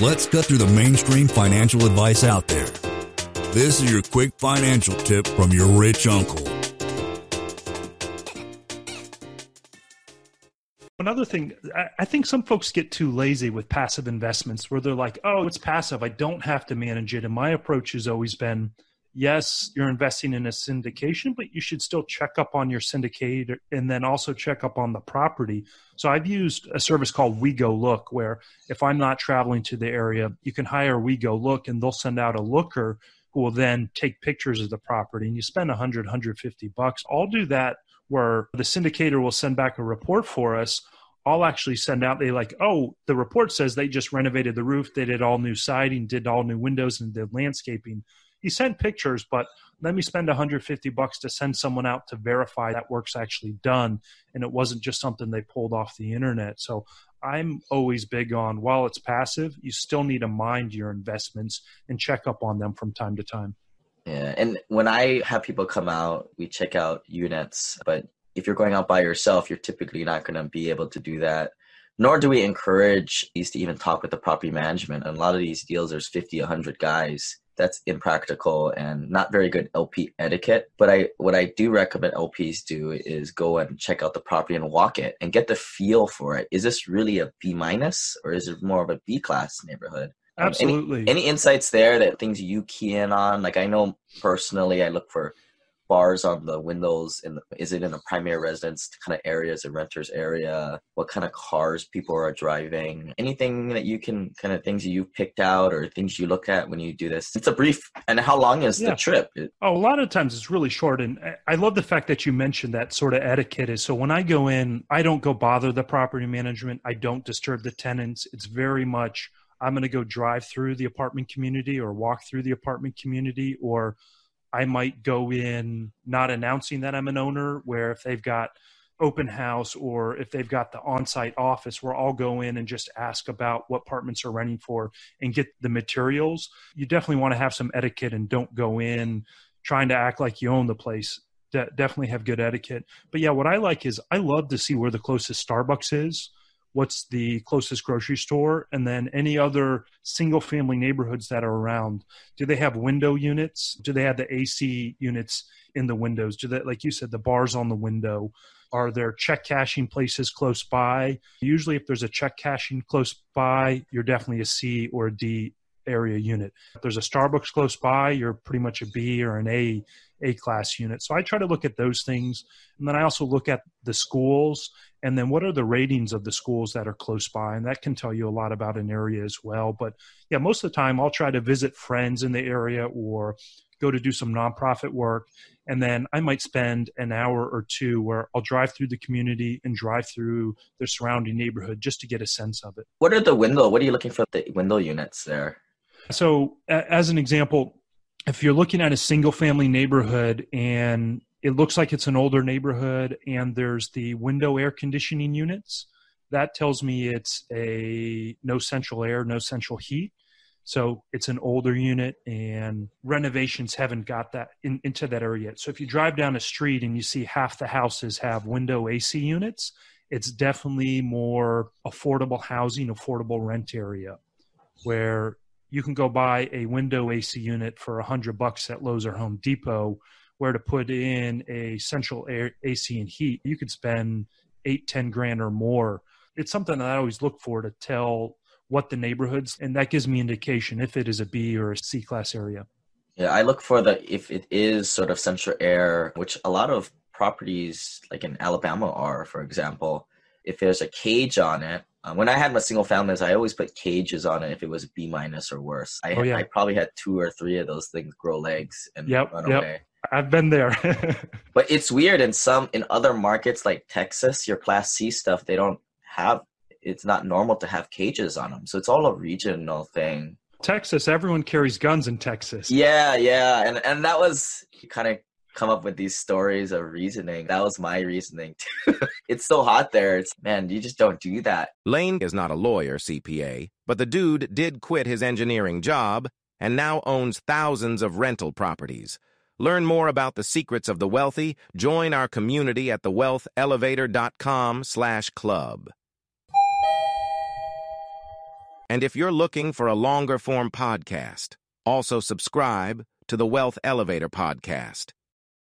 Let's cut through the mainstream financial advice out there. This is your quick financial tip from your rich uncle. Another thing, I think some folks get too lazy with passive investments where they're like, oh, it's passive. I don't have to manage it. And my approach has always been yes, you're investing in a syndication, but you should still check up on your syndicator and then also check up on the property. So I've used a service called WeGoLook, where if I'm not traveling to the area, you can hire WeGoLook and they'll send out a looker who will then take pictures of the property and you spend 100, 150 bucks. I'll do that where the syndicator will send back a report for us. I'll actually send out, they like, oh, the report says they just renovated the roof, they did all new siding, did all new windows, and did landscaping he sent pictures, but let me spend 150 bucks to send someone out to verify that work's actually done and it wasn't just something they pulled off the internet. So I'm always big on while it's passive, you still need to mind your investments and check up on them from time to time. Yeah, and when I have people come out, we check out units, but if you're going out by yourself, you're typically not going to be able to do that. Nor do we encourage these to even talk with the property management. And a lot of these deals, there's 50, 100 guys that's impractical and not very good LP etiquette. But I what I do recommend LPs do is go and check out the property and walk it and get the feel for it. Is this really a B minus or is it more of a B class neighborhood? Absolutely. Um, any, any insights there that things you key in on? Like I know personally, I look for bars on the windows in the, is it in a primary residence kind of areas a renters area? What kind of cars people are driving? Anything that you can kind of things you've picked out or things you look at when you do this? It's a brief and how long is yeah. the trip oh a lot of times it's really short and i love the fact that you mentioned that sort of etiquette is so when i go in i don't go bother the property management i don't disturb the tenants it's very much i'm going to go drive through the apartment community or walk through the apartment community or I might go in not announcing that I'm an owner, where if they've got open house or if they've got the on-site office where I'll go in and just ask about what apartments are renting for and get the materials. You definitely want to have some etiquette and don't go in trying to act like you own the place. De- definitely have good etiquette. But yeah, what I like is I love to see where the closest Starbucks is what's the closest grocery store, and then any other single family neighborhoods that are around. Do they have window units? Do they have the AC units in the windows? Do they, like you said, the bars on the window? Are there check cashing places close by? Usually, if there's a check cashing close by, you're definitely a C or a D area unit. If there's a Starbucks close by, you're pretty much a B or an A A class unit. So I try to look at those things. And then I also look at the schools and then what are the ratings of the schools that are close by and that can tell you a lot about an area as well but yeah most of the time i'll try to visit friends in the area or go to do some nonprofit work and then i might spend an hour or two where i'll drive through the community and drive through the surrounding neighborhood just to get a sense of it what are the window what are you looking for the window units there so as an example if you're looking at a single family neighborhood and it looks like it's an older neighborhood and there's the window air conditioning units that tells me it's a no central air no central heat. So it's an older unit and renovations haven't got that in, into that area yet. So if you drive down a street and you see half the houses have window ac units it's definitely more affordable housing affordable rent area where you can go buy a window ac unit for a hundred bucks at lowes or home depot where to put in a central air, AC and heat, you could spend eight, ten grand or more. It's something that I always look for to tell what the neighborhoods, and that gives me indication if it is a B or a C class area. Yeah, I look for the if it is sort of central air, which a lot of properties like in Alabama are, for example. If there's a cage on it, uh, when I had my single families, I always put cages on it if it was B minus or worse. I, oh, yeah. I probably had two or three of those things grow legs and yep, run yep. away. I've been there. but it's weird in some in other markets like Texas, your class C stuff, they don't have it's not normal to have cages on them. So it's all a regional thing. Texas, everyone carries guns in Texas. Yeah, yeah. And and that was kind of come up with these stories of reasoning. That was my reasoning too. it's so hot there. It's man, you just don't do that. Lane is not a lawyer CPA, but the dude did quit his engineering job and now owns thousands of rental properties. Learn more about the secrets of the wealthy. Join our community at thewealthelevator.com slash club. And if you're looking for a longer form podcast, also subscribe to the Wealth Elevator podcast.